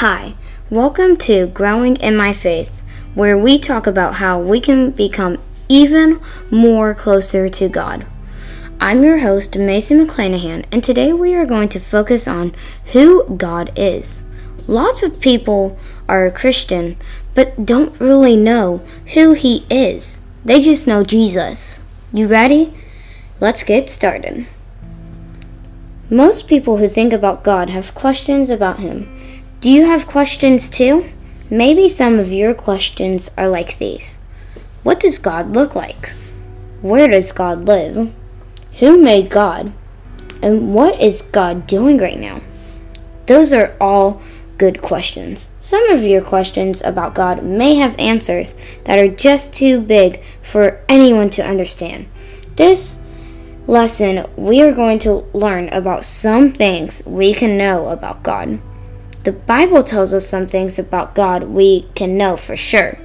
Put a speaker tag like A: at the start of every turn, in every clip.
A: Hi, welcome to Growing in My Faith, where we talk about how we can become even more closer to God. I'm your host, Mason McClanahan, and today we are going to focus on who God is. Lots of people are a Christian, but don't really know who He is. They just know Jesus. You ready? Let's get started. Most people who think about God have questions about Him. Do you have questions too? Maybe some of your questions are like these What does God look like? Where does God live? Who made God? And what is God doing right now? Those are all good questions. Some of your questions about God may have answers that are just too big for anyone to understand. This lesson, we are going to learn about some things we can know about God. The Bible tells us some things about God we can know for sure.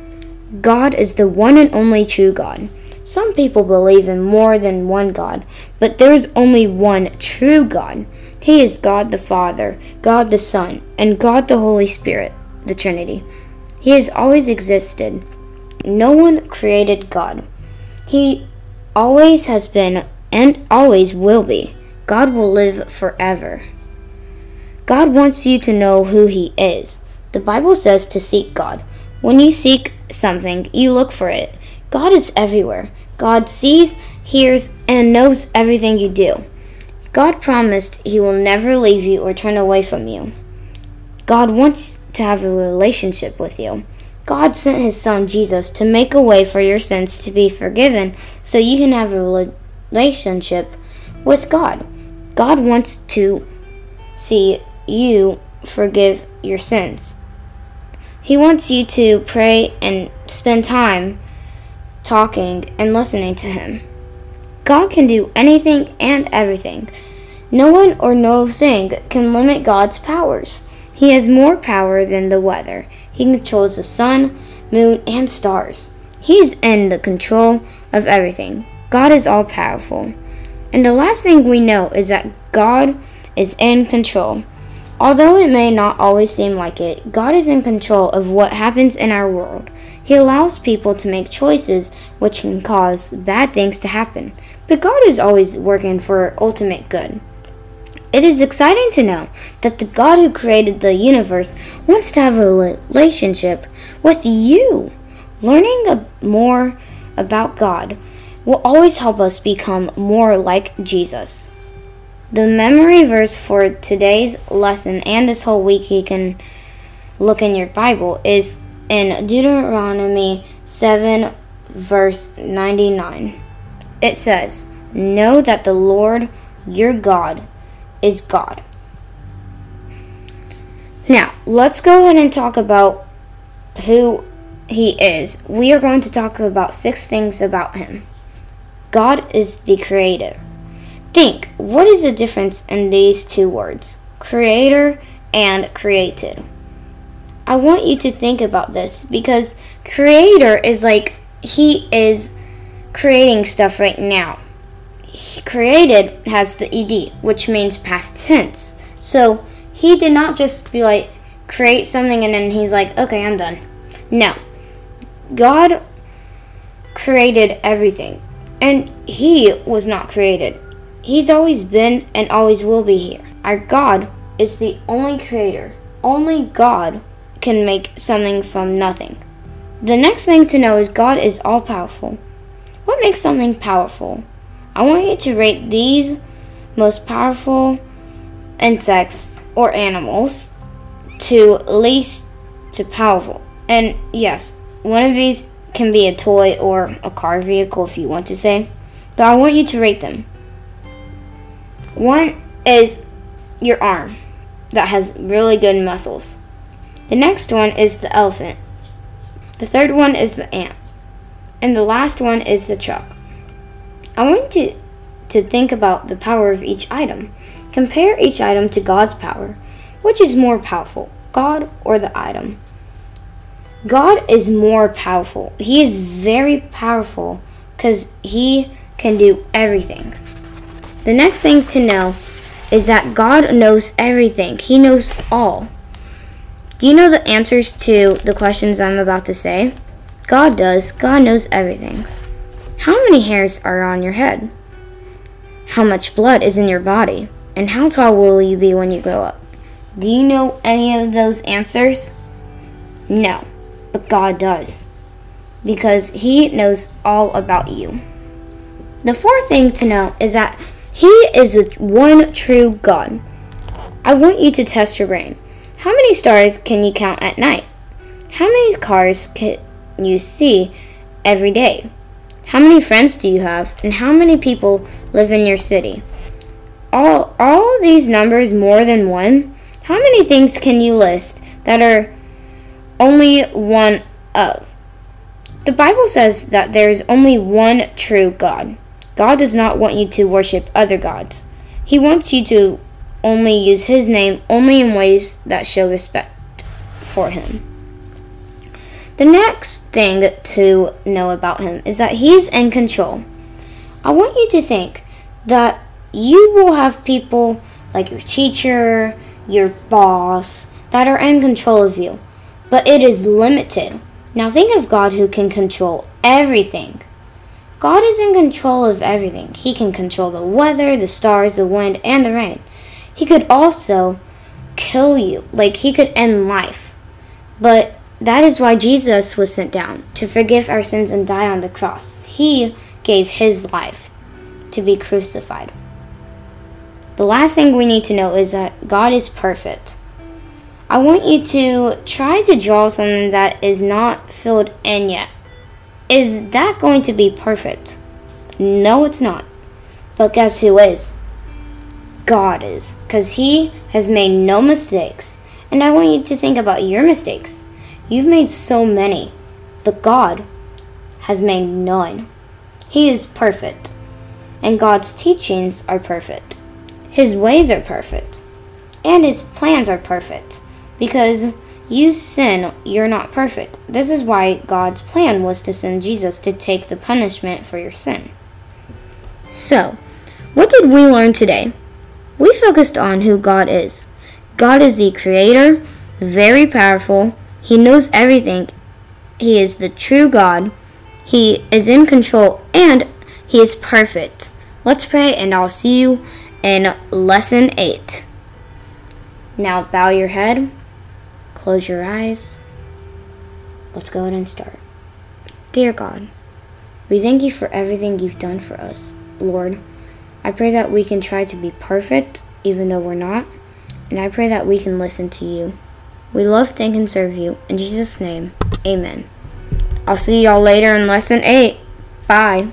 A: God is the one and only true God. Some people believe in more than one God, but there is only one true God. He is God the Father, God the Son, and God the Holy Spirit, the Trinity. He has always existed. No one created God. He always has been and always will be. God will live forever. God wants you to know who He is. The Bible says to seek God. When you seek something, you look for it. God is everywhere. God sees, hears, and knows everything you do. God promised He will never leave you or turn away from you. God wants to have a relationship with you. God sent His Son Jesus to make a way for your sins to be forgiven so you can have a relationship with God. God wants to see you forgive your sins. He wants you to pray and spend time talking and listening to Him. God can do anything and everything. No one or no thing can limit God's powers. He has more power than the weather. He controls the sun, moon, and stars. He is in the control of everything. God is all powerful. And the last thing we know is that God is in control. Although it may not always seem like it, God is in control of what happens in our world. He allows people to make choices which can cause bad things to happen, but God is always working for ultimate good. It is exciting to know that the God who created the universe wants to have a relationship with you. Learning more about God will always help us become more like Jesus. The memory verse for today's lesson and this whole week you can look in your Bible is in Deuteronomy 7, verse 99. It says, Know that the Lord your God is God. Now, let's go ahead and talk about who he is. We are going to talk about six things about him. God is the creator. Think, what is the difference in these two words? Creator and created. I want you to think about this because creator is like he is creating stuff right now. He created has the ed, which means past tense. So he did not just be like create something and then he's like, okay, I'm done. No. God created everything. And he was not created. He's always been and always will be here. Our God is the only creator. Only God can make something from nothing. The next thing to know is God is all powerful. What makes something powerful? I want you to rate these most powerful insects or animals to least to powerful. And yes, one of these can be a toy or a car vehicle if you want to say, but I want you to rate them. One is your arm that has really good muscles. The next one is the elephant. The third one is the ant. And the last one is the truck. I want you to, think about the power of each item. Compare each item to God's power. Which is more powerful, God or the item? God is more powerful. He is very powerful because He can do everything. The next thing to know is that God knows everything, He knows all. Do you know the answers to the questions I'm about to say? God does. God knows everything. How many hairs are on your head? How much blood is in your body? And how tall will you be when you grow up? Do you know any of those answers? No, but God does. Because He knows all about you. The fourth thing to know is that He is the one true God. I want you to test your brain. How many stars can you count at night? How many cars can you see every day? How many friends do you have? And how many people live in your city? All, all these numbers more than one? How many things can you list that are only one of? The Bible says that there is only one true God. God does not want you to worship other gods. He wants you to only use his name only in ways that show respect for him. The next thing to know about him is that he's in control. I want you to think that you will have people like your teacher, your boss, that are in control of you, but it is limited. Now think of God who can control everything. God is in control of everything. He can control the weather, the stars, the wind, and the rain. He could also kill you, like he could end life. But that is why Jesus was sent down to forgive our sins and die on the cross. He gave his life to be crucified. The last thing we need to know is that God is perfect. I want you to try to draw something that is not filled in yet. Is that going to be perfect? No, it's not. But guess who is? God is, because He has made no mistakes. And I want you to think about your mistakes. You've made so many, but God has made none. He is perfect, and God's teachings are perfect. His ways are perfect, and His plans are perfect. Because you sin, you're not perfect. This is why God's plan was to send Jesus to take the punishment for your sin. So, what did we learn today? We focused on who God is. God is the creator, very powerful. He knows everything. He is the true God. He is in control and he is perfect. Let's pray and I'll see you in lesson 8. Now bow your head, close your eyes. Let's go ahead and start. Dear God, we thank you for everything you've done for us, Lord. I pray that we can try to be perfect, even though we're not. And I pray that we can listen to you. We love, thank, and serve you. In Jesus' name, amen. I'll see y'all later in lesson 8. Bye.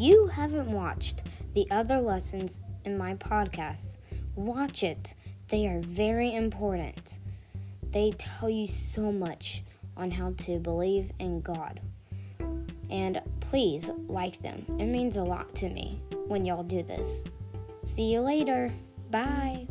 A: You haven't watched the other lessons in my podcast, watch it. They are very important. They tell you so much on how to believe in God. And please like them. It means a lot to me when y'all do this. See you later. Bye.